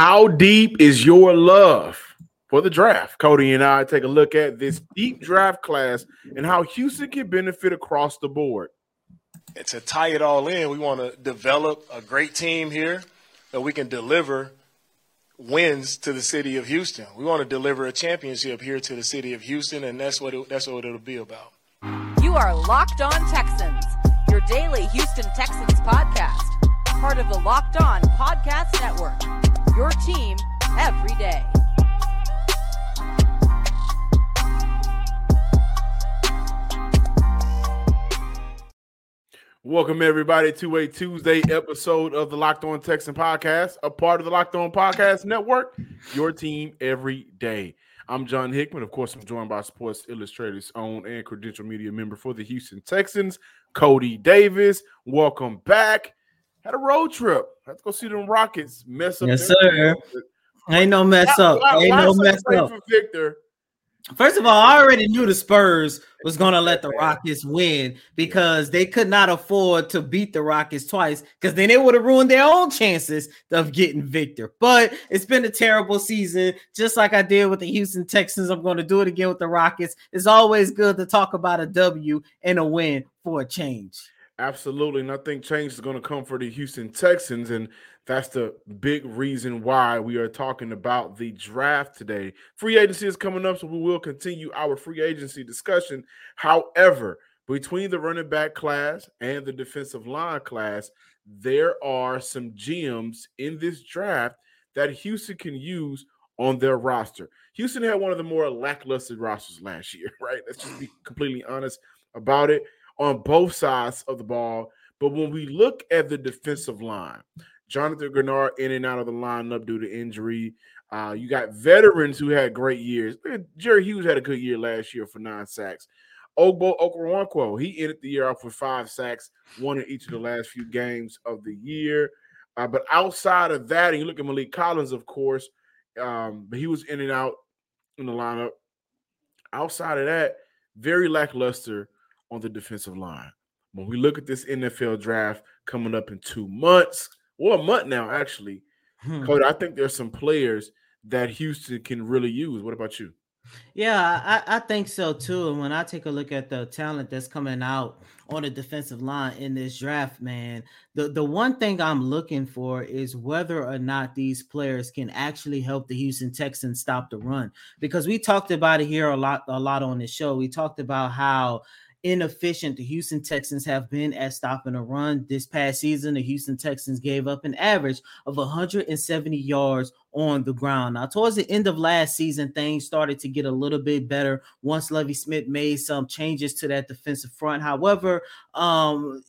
How deep is your love for the draft? Cody and I take a look at this deep draft class and how Houston can benefit across the board. And to tie it all in, we want to develop a great team here that we can deliver wins to the city of Houston. We want to deliver a championship here to the city of Houston, and that's what it, that's what it'll be about. You are Locked On Texans, your daily Houston Texans podcast, part of the Locked On Podcast Network. Your team every day. Welcome everybody to a Tuesday episode of the Locked On Texan podcast, a part of the Locked On Podcast Network. Your team every day. I'm John Hickman. Of course, I'm joined by Sports Illustrated's own and credential media member for the Houston Texans, Cody Davis. Welcome back. Had a road trip. Had to go see them Rockets mess up. Yes, sir. Ain't no mess up. Ain't no mess up. Victor. First of all, I already knew the Spurs was going to let the Rockets win because they could not afford to beat the Rockets twice because then it would have ruined their own chances of getting Victor. But it's been a terrible season, just like I did with the Houston Texans. I'm going to do it again with the Rockets. It's always good to talk about a W and a win for a change. Absolutely. And I think change is going to come for the Houston Texans. And that's the big reason why we are talking about the draft today. Free agency is coming up, so we will continue our free agency discussion. However, between the running back class and the defensive line class, there are some gems in this draft that Houston can use on their roster. Houston had one of the more lackluster rosters last year, right? Let's just be completely honest about it on both sides of the ball. But when we look at the defensive line, Jonathan Greenard in and out of the lineup due to injury. Uh, you got veterans who had great years. Jerry Hughes had a good year last year for nine sacks. Ogbo Okoronkwo, he ended the year off with five sacks, one in each of the last few games of the year. Uh, but outside of that, and you look at Maliek Collins, of course, um, but he was in and out in the lineup. Outside of that, very lackluster on the defensive line. When we look at this NFL draft coming up in two months, or a month now, actually, hmm. Cody, I think there's some players that Houston can really use. What about you? Yeah, I, I think so too. And when I take a look at the talent that's coming out on the defensive line in this draft, man, the, the one thing I'm looking for is whether or not these players can actually help the Houston Texans stop the run. Because we talked about it here a lot, a lot on the show. We talked about how inefficient the Houston Texans have been at stopping a run. This past season, the Houston Texans gave up an average of 170 yards on the ground. Now, towards the end of last season, things started to get a little bit better once Lovie Smith made some changes to that defensive front. However, um,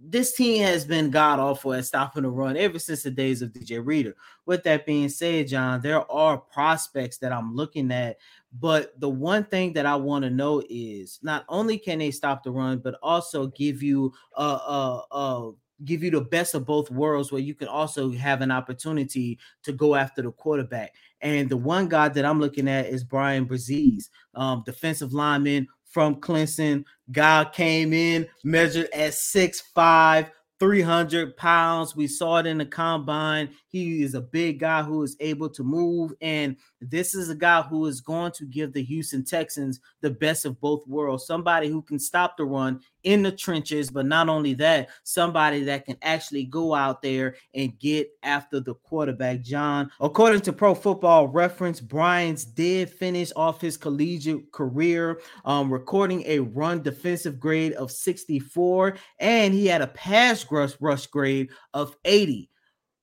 this team has been god awful at stopping the run ever since the days of DJ Reader. With that being said, John, there are prospects that I'm looking at but the one thing that I want to know is not only can they stop the run, but also give you a, a, a give you the best of both worlds where you can also have an opportunity to go after the quarterback. And the one guy that I'm looking at is Bryan Bresee, um, defensive lineman from Clemson. Guy came in, measured at six five, 300 pounds. We saw it in the combine. He is a big guy who is able to move. And this is a guy who is going to give the Houston Texans the best of both worlds. Somebody who can stop the run in the trenches, but not only that, somebody that can actually go out there and get after the quarterback. John, according to Pro Football Reference, Bryans did finish off his collegiate career, um, recording a run defensive grade of 64, and he had a pass rush rush grade of 80.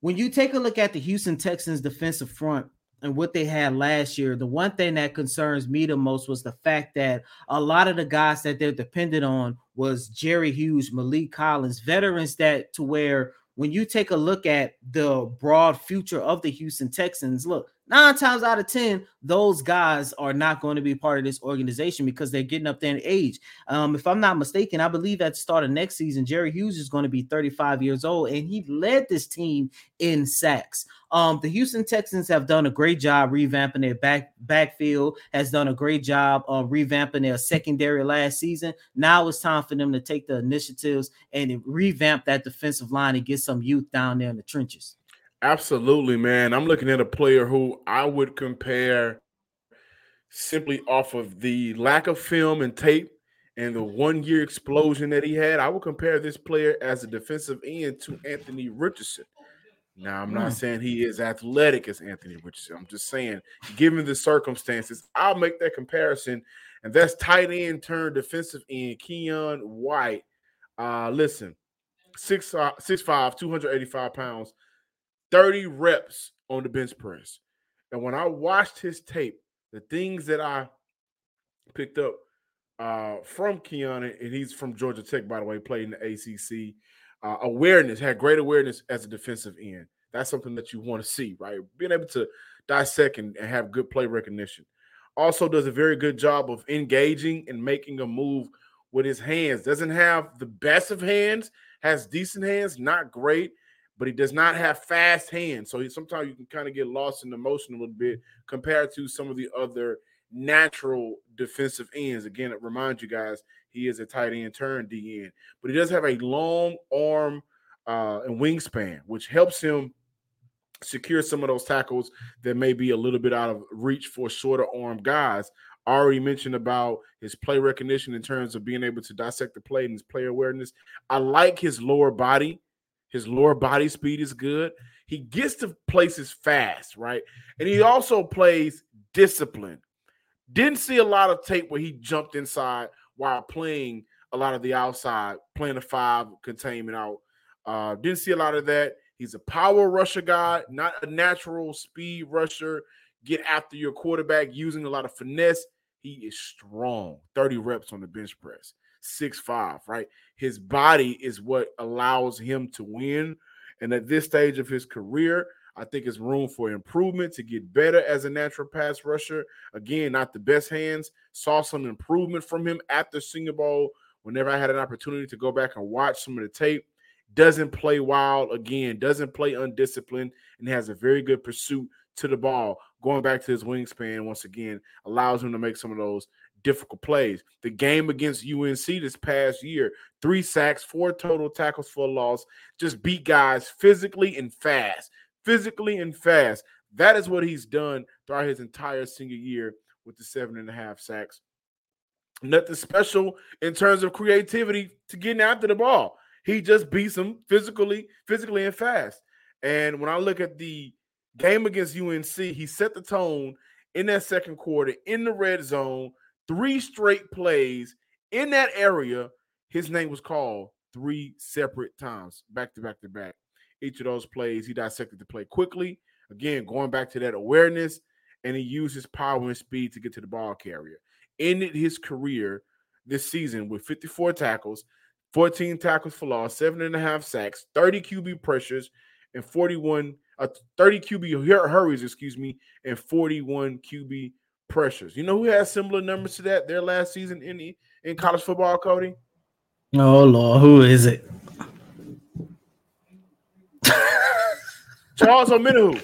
When you take a look at the Houston Texans defensive front, and what they had last year, the one thing that concerns me the most was the fact that a lot of the guys that they're dependent on was Jerry Hughes, Maliek Collins, veterans that to where when you take a look at the broad future of the Houston Texans, look, nine times out of 10, those guys are not going to be part of this organization because they're getting up there in age. Um, if I'm not mistaken, I believe at the start of next season, Jerry Hughes is going to be 35 years old and he led this team in sacks. Um, the Houston Texans have done a great job revamping their back backfield, has done a great job of revamping their secondary last season. Now it's time for them to take the initiatives and revamp that defensive line and get some youth down there in the trenches. Absolutely, man. I'm looking at a player who I would compare simply off of the lack of film and tape and the one year explosion that he had. I would compare this player as a defensive end to Anthony Richardson. Now, I'm not mm. saying he is athletic as Anthony Richardson. I'm just saying, given the circumstances, I'll make that comparison. And that's tight end turned defensive end, Keion White. Uh, listen, six, uh, six five, 285 pounds, 30 reps on the bench press. And when I watched his tape, the things that I picked up uh, from Keion, and he's from Georgia Tech, by the way, played in the ACC. Uh, awareness, had great awareness as a defensive end. That's something that you want to see, right? Being able to dissect and, and have good play recognition. Also, does a very good job of engaging and making a move with his hands. Doesn't have the best of hands, has decent hands, not great, but he does not have fast hands. So he, sometimes you can kind of get lost in the motion a little bit compared to some of the other natural defensive ends. Again, it reminds you guys he is a tight end turn DN, but he does have a long arm uh, and wingspan, which helps him secure some of those tackles that may be a little bit out of reach for shorter arm guys. I already mentioned about his play recognition in terms of being able to dissect the play and his play awareness. I like his lower body. His lower body speed is good. He gets to places fast, right? And he also plays discipline. Didn't see a lot of tape where he jumped inside while playing a lot of the outside, playing a five containment out. Uh, didn't see a lot of that. He's a power rusher guy, not a natural speed rusher. Get after your quarterback using a lot of finesse. He is strong. 30 reps on the bench press. Six five, right? His body is what allows him to win. And at this stage of his career, I think it's room for improvement to get better as a natural pass rusher. Again, not the best hands. Saw some improvement from him after Senior Bowl. Whenever I had an opportunity to go back and watch some of the tape, doesn't play wild again, doesn't play undisciplined, and has a very good pursuit to the ball. Going back to his wingspan, once again, allows him to make some of those difficult plays. The game against UNC this past year, three sacks, four total tackles for loss, just beat guys physically and fast physically and fast. That is what he's done throughout his entire senior year with the seven and a half sacks. Nothing special in terms of creativity to getting after the ball. He just beats them physically, physically and fast. And when I look at the game against UNC, he set the tone in that second quarter in the red zone, three straight plays in that area. His name was called three separate times, back to back to back each of those plays. He dissected the play quickly. Again, going back to that awareness, and he used his power and speed to get to the ball carrier. Ended his career this season with 54 tackles, 14 tackles for loss, seven and a half sacks, 30 QB pressures, and 41 uh, 30 QB hurries, excuse me, and 41 QB pressures. You know who has similar numbers to that their last season in the, in college football, Cody? Oh Lord, who is it? Charles Omenihu,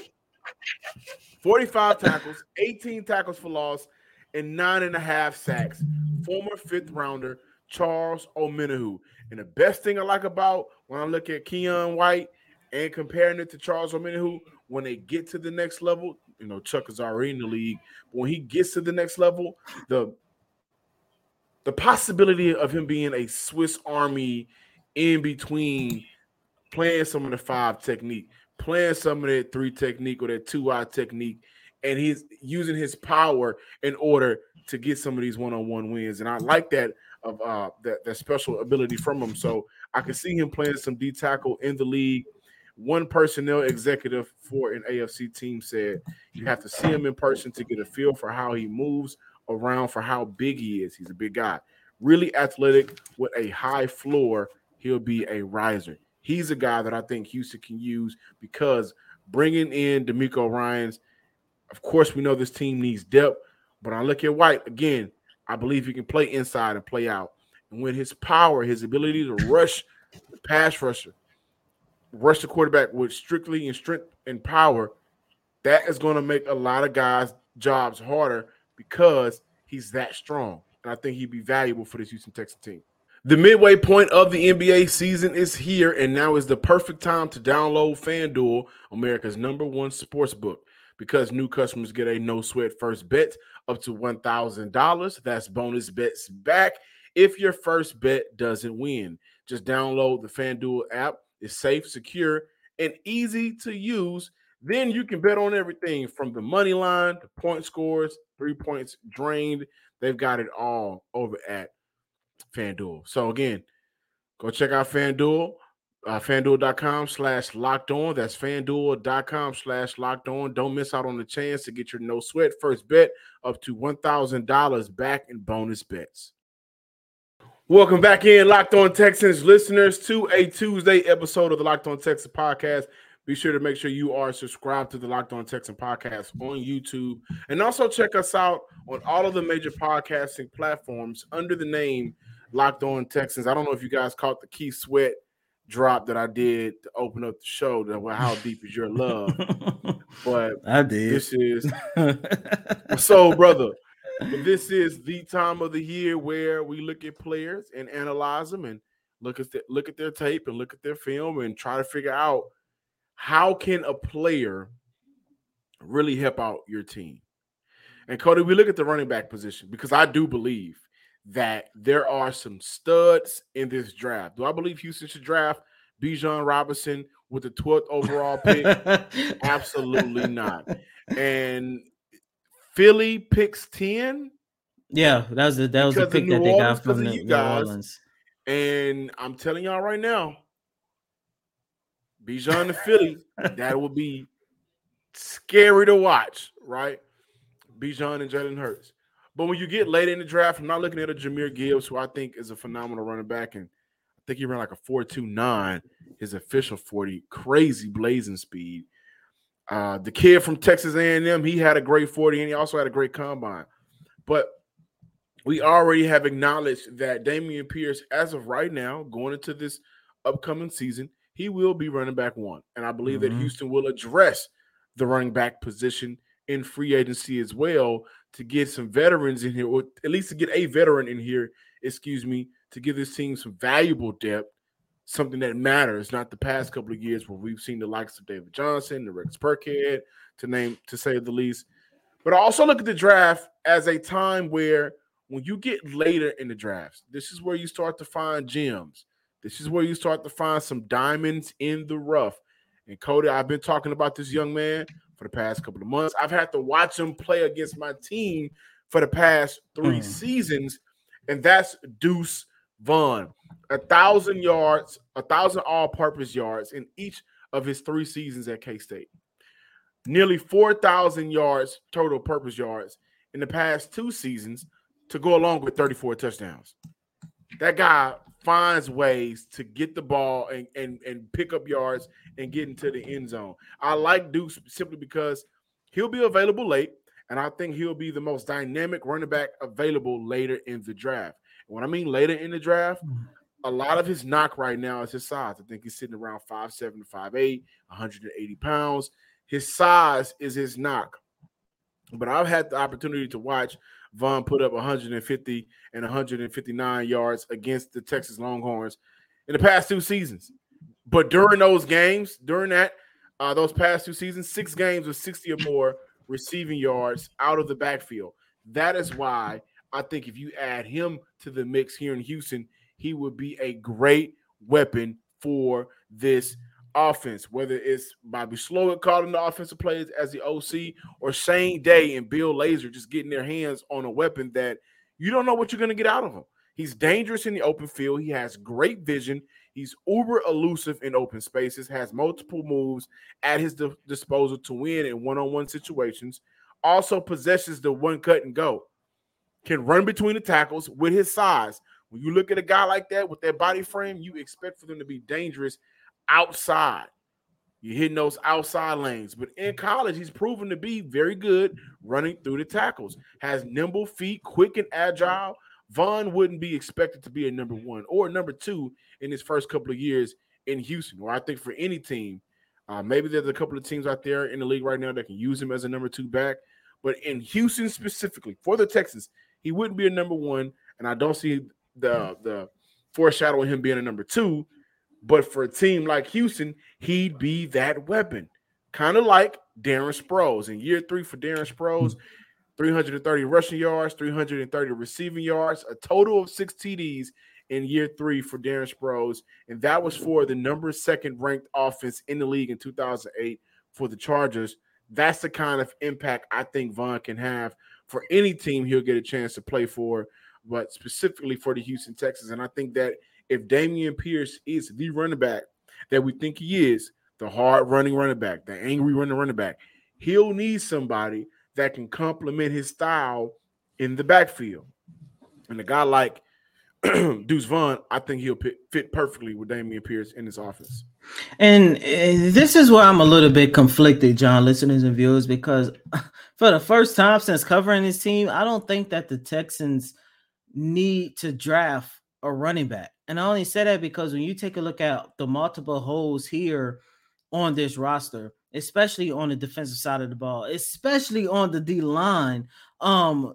45 tackles, 18 tackles for loss, and nine and a half sacks. Former fifth rounder Charles Omenihu. And the best thing I like about when I look at Keion White and comparing it to Charles Omenihu, when they get to the next level, you know, Chuck is already in the league. But When he gets to the next level, the the possibility of him being a Swiss Army in between playing some of the five technique, playing some of that three technique or that two eye technique, and he's using his power in order to get some of these one on one wins. And I like that of uh that, that special ability from him. So I can see him playing some D tackle in the league. One personnel executive for an AFC team said you have to see him in person to get a feel for how he moves around, for how big he is. He's a big guy, really athletic with a high floor. He'll be a riser he's a guy that I think Houston can use because bringing in DeMeco Ryans, of course, we know this team needs depth, but I look at White again. I believe he can play inside and play out. And with his power, his ability to rush the pass rusher, rush the quarterback with strictly and strength and power, that is going to make a lot of guys' jobs harder because he's that strong. And I think he'd be valuable for this Houston Texans team. The midway point of the NBA season is here, and now is the perfect time to download FanDuel, America's number one sports book, because new customers get a no sweat first bet up to $1,000. That's bonus bets back if your first bet doesn't win. Just download the FanDuel app. It's safe, secure, and easy to use. Then you can bet on everything from the money line to point scores, three points drained. They've got it all over at FanDuel. So again, go check out FanDuel, uh, FanDuel.com slash locked on. That's FanDuel.com slash locked on. Don't miss out on the chance to get your no sweat first bet up to $1,000 back in bonus bets. Welcome back in, Locked On Texans listeners, to a Tuesday episode of the Locked On Texans podcast. Be sure to make sure you are subscribed to the Locked On Texan podcast on YouTube. And also check us out on all of the major podcasting platforms under the name Locked On Texans. I don't know if you guys caught the Keith Sweat drop that I did to open up the show. That well, how deep is your love? but I did. This is so, brother. But this is the time of the year where we look at players and analyze them and look at the, look at their tape and look at their film and try to figure out how can a player really help out your team. And Cody, we look at the running back position because I do believe that there are some studs in this draft. Do I believe Houston should draft Bijan Robinson with the 12th overall pick? Absolutely not. And Philly picks 10. Yeah, that was the that was the pick that they got from the, New guys. Orleans. And I'm telling y'all right now, Bijan to Philly, that will be scary to watch, right? Bijan and Jalen Hurts. But when you get late in the draft, I'm not looking at a Jahmyr Gibbs, who I think is a phenomenal running back, and I think he ran like a 4.29, his official 40, crazy blazing speed. Uh, the kid from Texas A&M, he had a great 40, and he also had a great combine. But we already have acknowledged that Dameon Pierce, as of right now, going into this upcoming season, he will be running back one. And I believe mm-hmm. that Houston will address the running back position in free agency as well to get some veterans in here, or at least to get a veteran in here, excuse me, to give this team some valuable depth, something that matters, not the past couple of years where we've seen the likes of David Johnson, the Rex Burkhead, to name to say the least. But I also look at the draft as a time where when you get later in the drafts, this is where you start to find gems. This is where you start to find some diamonds in the rough. And Cody, I've been talking about this young man for the past couple of months. I've had to watch him play against my team for the past three mm. seasons, and that's Deuce Vaughn. A thousand yards, a thousand all-purpose yards in each of his three seasons at K-State. Nearly 4,000 yards total purpose yards in the past two seasons to go along with 34 touchdowns. That guy finds ways to get the ball and, and, and pick up yards and get into the end zone. I like Duke simply because he'll be available late, and I think he'll be the most dynamic running back available later in the draft. When I mean later in the draft, mm-hmm. a lot of his knock right now is his size. I think he's sitting around 5'7, 5'8, 180 pounds. His size is his knock. But I've had the opportunity to watch Vaughn put up 150 and 159 yards against the Texas Longhorns in the past two seasons. But during those games, during that, uh, those past two seasons, six games with 60 or more receiving yards out of the backfield. That is why I think if you add him to the mix here in Houston, he would be a great weapon for this offense, whether it's Bobby Slowik calling the offensive plays as the OC or Shane Day and Bill Lazor just getting their hands on a weapon that you don't know what you're going to get out of him. He's dangerous in the open field. He has great vision. He's uber elusive in open spaces, has multiple moves at his di- disposal to win in one on one situations. Also possesses the one cut and go. Can run between the tackles with his size. When you look at a guy like that with that body frame, you expect for them to be dangerous outside. You're hitting those outside lanes. But in college, he's proven to be very good running through the tackles. Has nimble feet, quick and agile. Vaughn wouldn't be expected to be a number one or number two in his first couple of years in Houston, or I think for any team. Uh, maybe there's a couple of teams out there in the league right now that can use him as a number two back. But in Houston specifically, for the Texans, he wouldn't be a number one. And I don't see the mm. the foreshadowing him being a number two. But for a team like Houston, he'd be that weapon, kind of like Darren Sproles. In year three for Darren Sproles, 330 rushing yards, 330 receiving yards, a total of six TDs in year three for Darren Sproles. And that was for the number second ranked offense in the league in 2008 for the Chargers. That's the kind of impact I think Vaughn can have for any team he'll get a chance to play for, but specifically for the Houston Texans. And I think that if Dameon Pierce is the running back that we think he is, the hard running running back, the angry running running back, he'll need somebody that can complement his style in the backfield. And a guy like Deuce Vaughn, I think he'll fit perfectly with Dameon Pierce in his office. And uh, this is where I'm a little bit conflicted, John, listeners and viewers, because for the first time since covering this team, I don't think that the Texans need to draft a running back. And I only say that because when you take a look at the multiple holes here on this roster, especially on the defensive side of the ball, especially on the D line, um,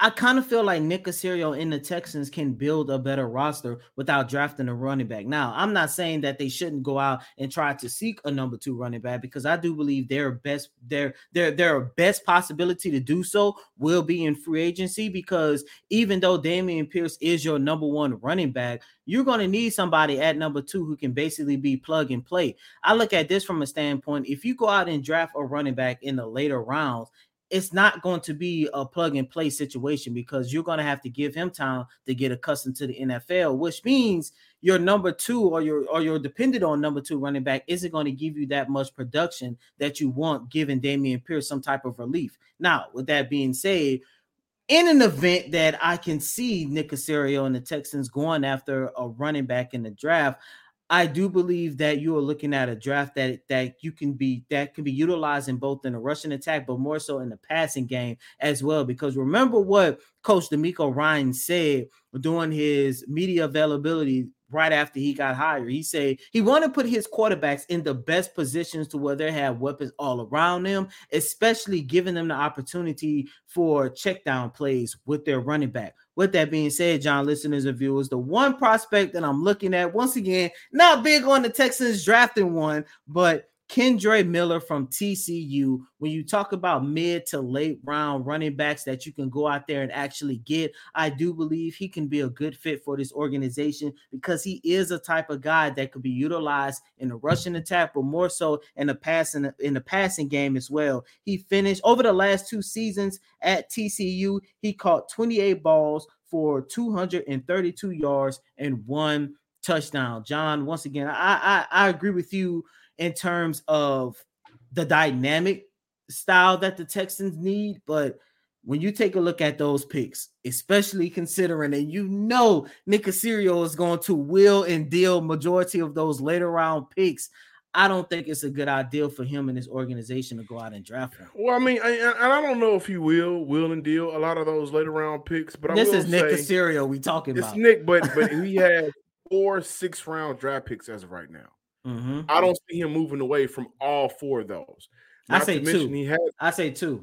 I kind of feel like Nick Caserio and the Texans can build a better roster without drafting a running back. Now, I'm not saying that they shouldn't go out and try to seek a number two running back because I do believe their best their their their best possibility to do so will be in free agency because even though Dameon Pierce is your number one running back, you're going to need somebody at number two who can basically be plug and play. I look at this from a standpoint if you go out and draft a running back in the later rounds it's not going to be a plug and play situation because you're going to have to give him time to get accustomed to the NFL, which means your number two or your or your dependent on number two running back isn't going to give you that much production that you want, giving Dameon Pierce some type of relief. Now, with that being said, in an event that I can see Nick Caserio and the Texans going after a running back in the draft, I do believe that you are looking at a draft that that you can be that can be utilized in both in the rushing attack, but more so in the passing game as well. Because remember what Coach DeMeco Ryan said during his media availability right after he got hired. He said he wanted to put his quarterbacks in the best positions to where they have weapons all around them, especially giving them the opportunity for check down plays with their running back. With that being said, John, listeners and viewers, the one prospect that I'm looking at, once again, not big on the Texans drafting one, but Kendre Miller from TCU. When you talk about mid to late round running backs that you can go out there and actually get, I do believe he can be a good fit for this organization because he is a type of guy that could be utilized in the rushing attack, but more so in the passing in the passing game as well. He finished over the last two seasons at TCU. He caught 28 balls for 232 yards and one touchdown. John, once again, I I, I agree with you in terms of the dynamic style that the Texans need, but when you take a look at those picks, especially considering and you know Nick Caserio is going to will and deal majority of those later round picks, I don't think it's a good idea for him and his organization to go out and draft him. Well, I mean, I, and I don't know if he will will and deal a lot of those later round picks, but this is Nick Caserio we talking it's about. It's Nick, but but he has four six round draft picks as of right now. Mm-hmm. I don't see him moving away from all four of those. Not I say two. He has, I say two.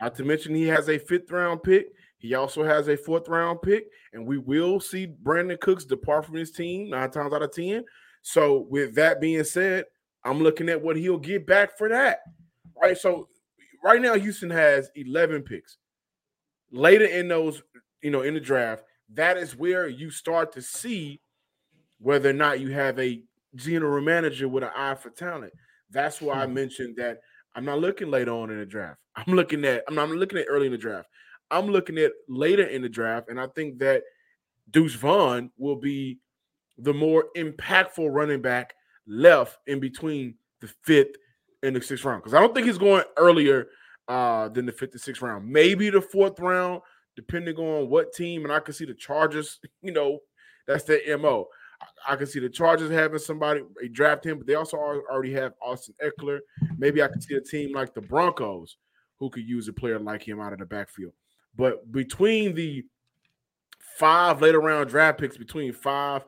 Not to mention he has a fifth round pick. He also has a fourth round pick, and we will see Brandin Cooks depart from his team nine times out of ten. So, with that being said, I'm looking at what he'll get back for that. Right. So, right now, Houston has 11 picks. Later in those, you know, in the draft, that is where you start to see whether or not you have a general manager with an eye for talent. That's why I hmm. mentioned that I'm not looking later on in the draft. I'm looking at I'm not looking at early in the draft. I'm looking at later in the draft, and I think that Deuce Vaughn will be the more impactful running back left in between the fifth and the sixth round. Because I don't think he's going earlier uh, than the fifth and sixth round. Maybe the fourth round, depending on what team. And I can see the Chargers, you know, that's their MO. I can see the Chargers having somebody draft him, but they also already have Austin Ekeler. Maybe I can see a team like the Broncos who could use a player like him out of the backfield. But between the five later round draft picks, between five,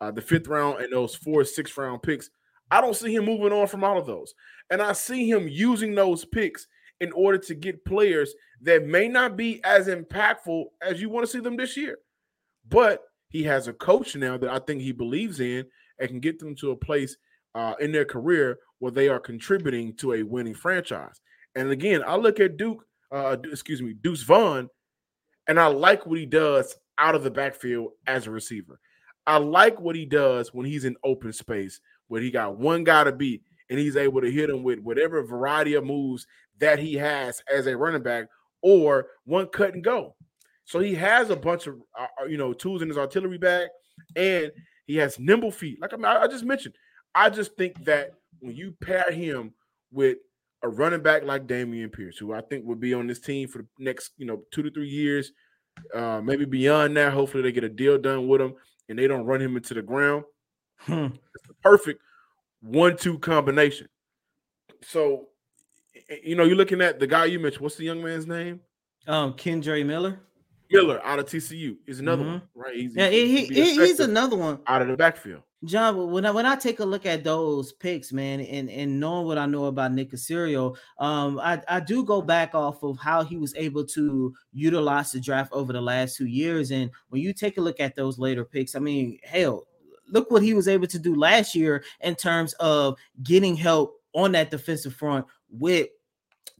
uh, the fifth round, and those four six round picks, I don't see him moving on from all of those. And I see him using those picks in order to get players that may not be as impactful as you want to see them this year. But he has a coach now that I think he believes in and can get them to a place uh, in their career where they are contributing to a winning franchise. And again, I look at Duke, uh, excuse me, Deuce Vaughn, and I like what he does out of the backfield as a receiver. I like what he does when he's in open space, where he got one guy to beat and he's able to hit him with whatever variety of moves that he has as a running back or one cut and go. So he has a bunch of uh, uh you know tools in his artillery bag, and he has nimble feet. Like I, mean, I just mentioned, I just think that when you pair him with a running back like Dameon Pierce, who I think will be on this team for the next you know two to three years, uh, maybe beyond that. Hopefully, they get a deal done with him and they don't run him into the ground. Hmm. It's the perfect one-two combination. So, you know, you're looking at the guy you mentioned. What's the young man's name? Um, Kendre Miller. Miller out of TCU is another mm-hmm. one, right? He's, yeah, he, he he's another one out of the backfield. John, when I when I take a look at those picks, man, and and knowing what I know about Nick Caserio, um, I I do go back off of how he was able to utilize the draft over the last two years, and when you take a look at those later picks, I mean, hell, look what he was able to do last year in terms of getting help on that defensive front with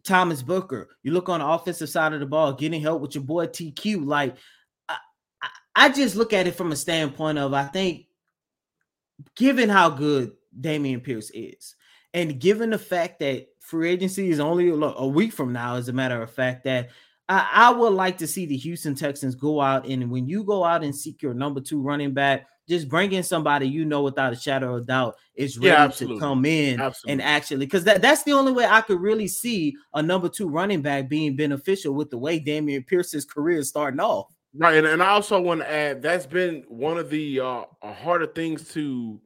Thomas Booker. You look on the offensive side of the ball, getting help with your boy TQ. Like, I, I just look at it from a standpoint of I think, given how good Dameon Pierce is, and given the fact that free agency is only a week from now, as a matter of fact, that I, I would like to see the Houston Texans go out and when you go out and seek your number two running back, just bringing somebody you know without a shadow of doubt is ready yeah, to come in absolutely. and actually because that, that's the only way I could really see a number two running back being beneficial with the way Dameon Pierce's career is starting off. Right, and, and I also want to add that's been one of the uh, harder things to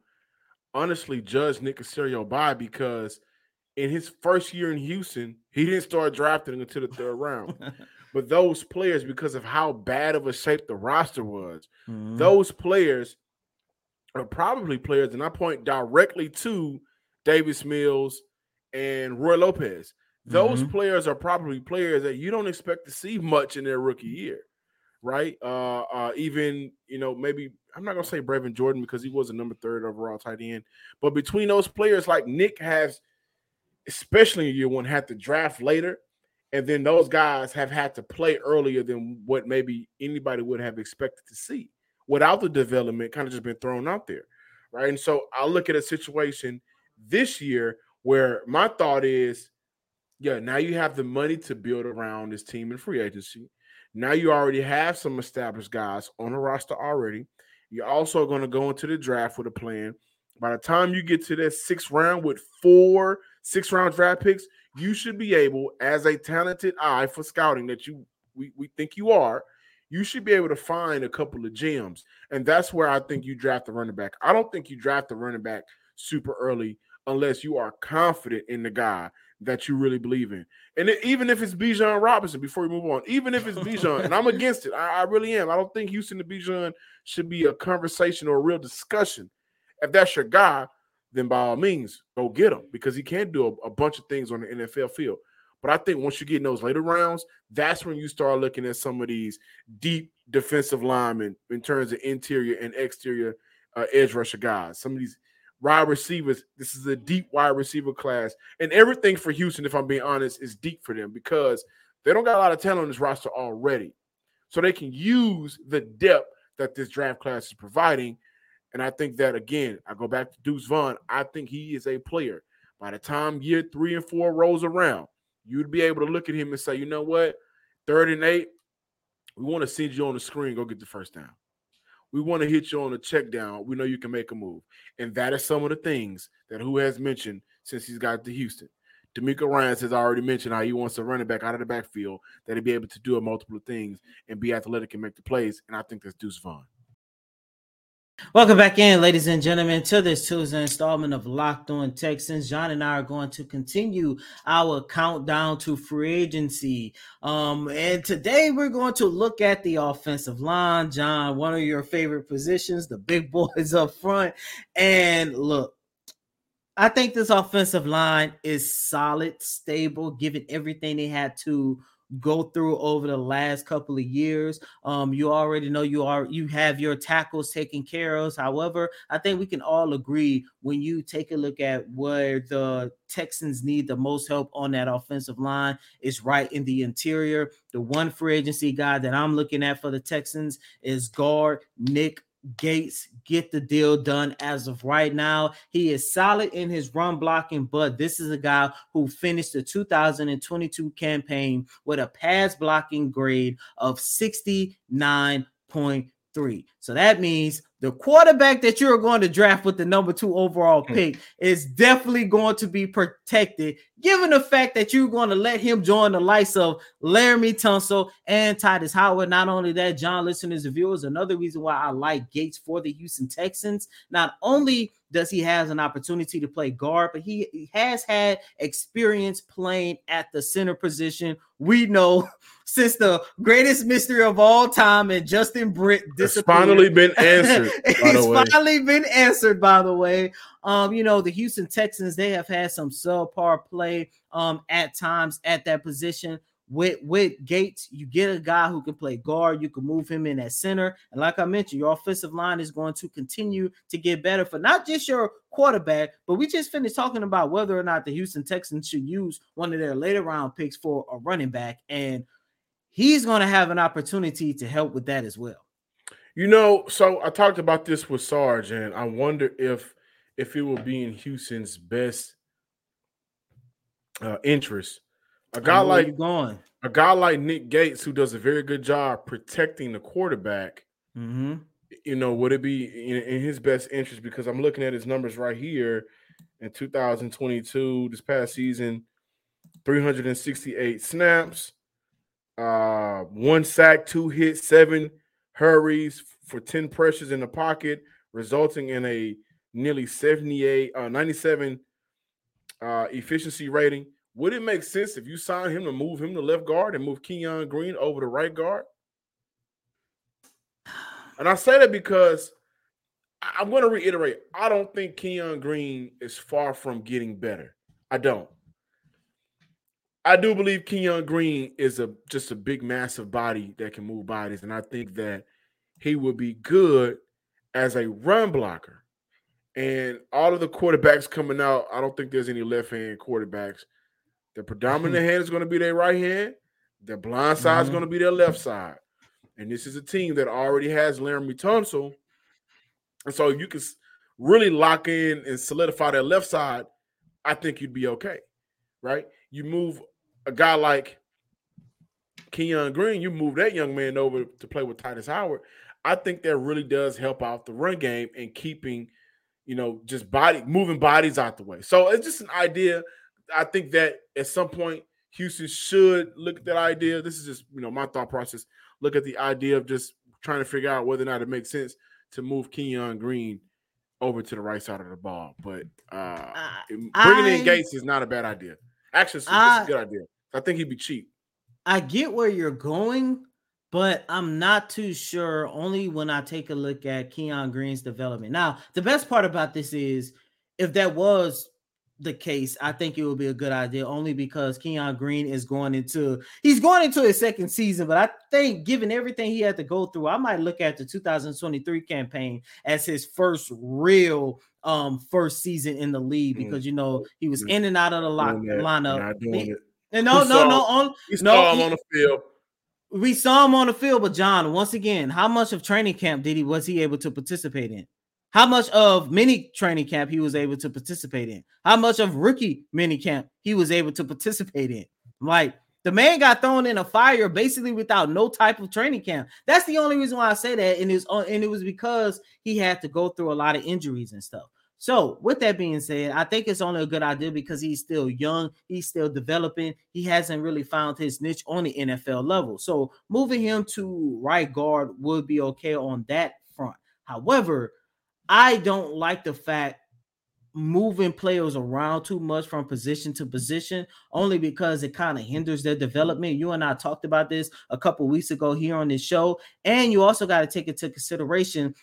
honestly judge Nick Caserio by because in his first year in Houston, he didn't start drafting until the third round. but those players, because of how bad of a shape the roster was, mm-hmm. those players are probably players, and I point directly to Davis Mills and Roy Lopez. Those mm-hmm. players are probably players that you don't expect to see much in their rookie year, right? Uh, uh, even you know maybe I'm not gonna say Brevin Jordan because he was a number third overall tight end, but between those players, like Nick has, especially in year one, had to draft later, and then those guys have had to play earlier than what maybe anybody would have expected to see without the development kind of just been thrown out there. Right. And so I look at a situation this year where my thought is, yeah, now you have the money to build around this team in free agency. Now you already have some established guys on the roster already. You're also going to go into the draft with a plan. By the time you get to that sixth round with four six round draft picks, you should be able, as a talented eye for scouting that you we, we think you are, you should be able to find a couple of gems. And that's where I think you draft the running back. I don't think you draft the running back super early unless you are confident in the guy that you really believe in. And it, even if it's Bijan Robinson, before we move on, even if it's Bijan, and I'm against it, I, I, really am. I don't think Houston to Bijan should be a conversation or a real discussion. If that's your guy, then by all means, go get him because he can do a, a bunch of things on the NFL field. But I think once you get in those later rounds, that's when you start looking at some of these deep defensive linemen in terms of interior and exterior uh, edge rusher guys. Some of these wide receivers. This is a deep wide receiver class, and everything for Houston, if I'm being honest, is deep for them because they don't got a lot of talent on this roster already, so they can use the depth that this draft class is providing. And I think that again, I go back to Deuce Vaughn. I think he is a player. By the time year three and four rolls around, you'd be able to look at him and say, you know what, third and eight, we want to send you on the screen, go get the first down. We want to hit you on a check down. We know you can make a move. And that is some of the things that who has mentioned since he's got to Houston. DeMeco Ryans has already mentioned how he wants to run it back out of the backfield, that he'll be able to do a multiple things and be athletic and make the plays. And I think that's Deuce Vaughn. Welcome back in, ladies and gentlemen, to this Tuesday installment of Locked On Texans. John and I are going to continue our countdown to free agency. Um, and today we're going to look at the offensive line. John, one of your favorite positions, the big boys up front. And look, I think this offensive line is solid, stable, given everything they had to go through over the last couple of years. Um, you already know you are you have your tackles taken care of. However, I think we can all agree when you take a look at where the Texans need the most help on that offensive line is right in the interior. The one free agency guy that I'm looking at for the Texans is guard Nick Gates get the deal done as of right now. He is solid in his run blocking, but this is a guy who finished the 2022 campaign with a pass blocking grade of 69.3. So that means the quarterback that you're going to draft with the number two overall hmm. pick is definitely going to be protected, given the fact that you're going to let him join the likes of Laremy Tunsil and Tytus Howard. Not only that, John, listeners and viewers, another reason why I like Gates for the Houston Texans. Not only does he has an opportunity to play guard, but he, he has had experience playing at the center position. We know since the greatest mystery of all time and Justin Britt disappeared. Finally been answered. it's finally been answered, by the way. Um, you know, the Houston Texans, they have had some subpar play um at times at that position. With with Gates, you get a guy who can play guard, you can move him in at center. And like I mentioned, your offensive line is going to continue to get better for not just your quarterback, but we just finished talking about whether or not the Houston Texans should use one of their later round picks for a running back. And he's going to have an opportunity to help with that as well. You know, so I talked about this with Sarge, and I wonder if if it will be in Houston's best uh, interest. A guy like going, a guy like Nick Gates, who does a very good job protecting the quarterback. Mm-hmm. You know, would it be in, in his best interest? Because I'm looking at his numbers right here in 2022, this past season, 368 snaps, uh, one sack, two hits, seven hurries for 10 pressures in the pocket, resulting in a nearly 78, uh, 97 uh, efficiency rating. Would it make sense if you sign him to move him to left guard and move Kenyon Green over to right guard? And I say that because I'm going to reiterate I don't think Kenyon Green is far from getting better. I don't. I do believe Kenyon Green is a just a big, massive body that can move bodies, and I think that he would be good as a run blocker. And all of the quarterbacks coming out, I don't think there's any left hand quarterbacks. The predominant hand is going to be their right hand. The blind side mm-hmm. is going to be their left side. And this is a team that already has Laremy Tunsil. And so you can really lock in and solidify that left side. I think you'd be okay, right? You move a guy like Kenyon Green, you move that young man over to play with Tytus Howard. I think that really does help out the run game and keeping, you know, just body moving bodies out the way. So it's just an idea. I think that at some point Houston should look at that idea. This is just, you know, my thought process. Look at the idea of just trying to figure out whether or not it makes sense to move Kenyon Green over to the right side of the ball. But uh, uh bringing I, in Gates is not a bad idea. Actually, it's, I, it's a good idea. I think he'd be cheap. I get where you're going, but I'm not too sure. Only when I take a look at Keon Green's development. Now, the best part about this is if that was the case, I think it would be a good idea only because Keon Green is going into he's going into his second season. But I think given everything he had to go through, I might look at the 2023 campaign as his first real um first season in the league mm. because you know he was in and out of the lock, lineup. And no, no, no, on no, saw him he, on the field we saw him on the field, but John, once again, how much of training camp did he was he able to participate in? How much of mini training camp he was able to participate in? How much of rookie mini camp he was able to participate in? Like the man got thrown in a fire basically without no type of training camp. That's the only reason why I say that, and it's and it was because he had to go through a lot of injuries and stuff. So, with that being said, I think it's only a good idea because he's still young, he's still developing, he hasn't really found his niche on the NFL level. So, moving him to right guard would be okay on that front. However, I don't like the fact moving players around too much from position to position only because it kind of hinders their development. You and I talked about this a couple weeks ago here on this show, and you also got to take into consideration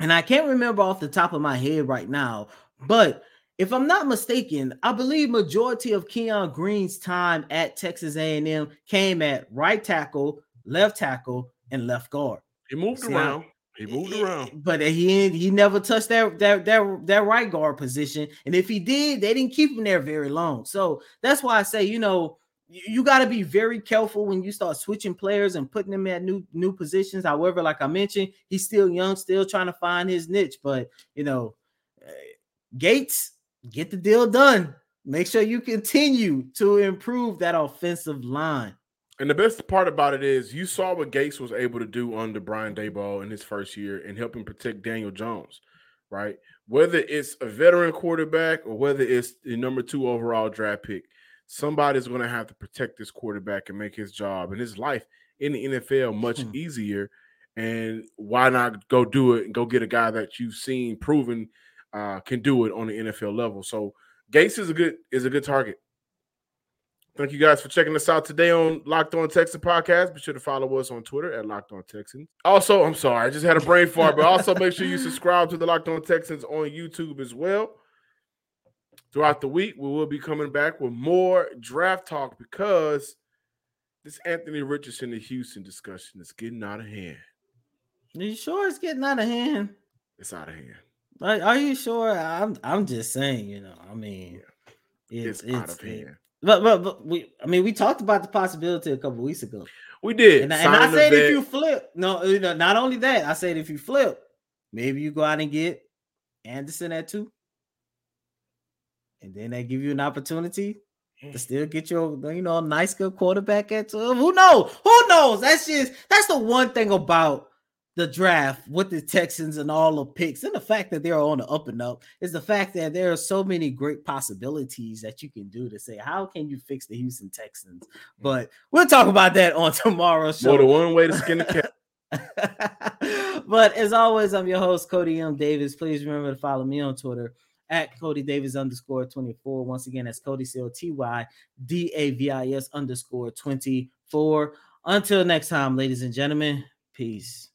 and I can't remember off the top of my head right now, but if I'm not mistaken, I believe majority of Keon Green's time at Texas A&M came at right tackle, left tackle, and left guard. He moved See, around. He moved around, but he he never touched that that that that right guard position. And if he did, they didn't keep him there very long. So that's why I say, you know, you got to be very careful when you start switching players and putting them at new new positions. However, like I mentioned, he's still young, still trying to find his niche. But you know, eh, Gates, get the deal done. Make sure you continue to improve that offensive line. And the best part about it is you saw what Gates was able to do under Brian Daboll in his first year and helping protect Daniel Jones, right? Whether it's a veteran quarterback or whether it's the number two overall draft pick, somebody's going to have to protect this quarterback and make his job and his life in the NFL much hmm. easier. And why not go do it and go get a guy that you've seen proven uh, can do it on the NFL level? So Gates is a good is a good target. Thank you guys for checking us out today on Locked On Texans podcast. Be sure to follow us on Twitter at Locked On Texans. Also, I'm sorry, I just had a brain fart, but also make sure you subscribe to the Locked On Texans on YouTube as well throughout the week. We will be coming back with more draft talk because this Anthony Richardson to Houston discussion is getting out of hand. Are you sure it's getting out of hand? It's out of hand. Are, are you sure? I'm I'm just saying, you know, I mean, it's, it's, it's out of hand. But, but but we I mean we talked about the possibility a couple weeks ago. We did. And, and I said if you flip, no, uh, you know, not only that, I said if you flip, maybe you go out and get Anderson at two and then they give you an opportunity to mm. still get your, you know, a nice good quarterback at 12. Who knows? Who knows? That's just that's the one thing about the draft with the Texans and all the picks, and the fact that they're on the up and up is the fact that there are so many great possibilities that you can do to say, how can you fix the Houston Texans? Mm. But we'll talk about that on tomorrow's show. More than one way to skin the cat. but as always, I'm your host, Coty M. Davis. Please remember to follow me on Twitter at Coty Davis underscore 24. Once again, that's Coty C O T Y D A V I S underscore 24. Until next time, ladies and gentlemen, peace.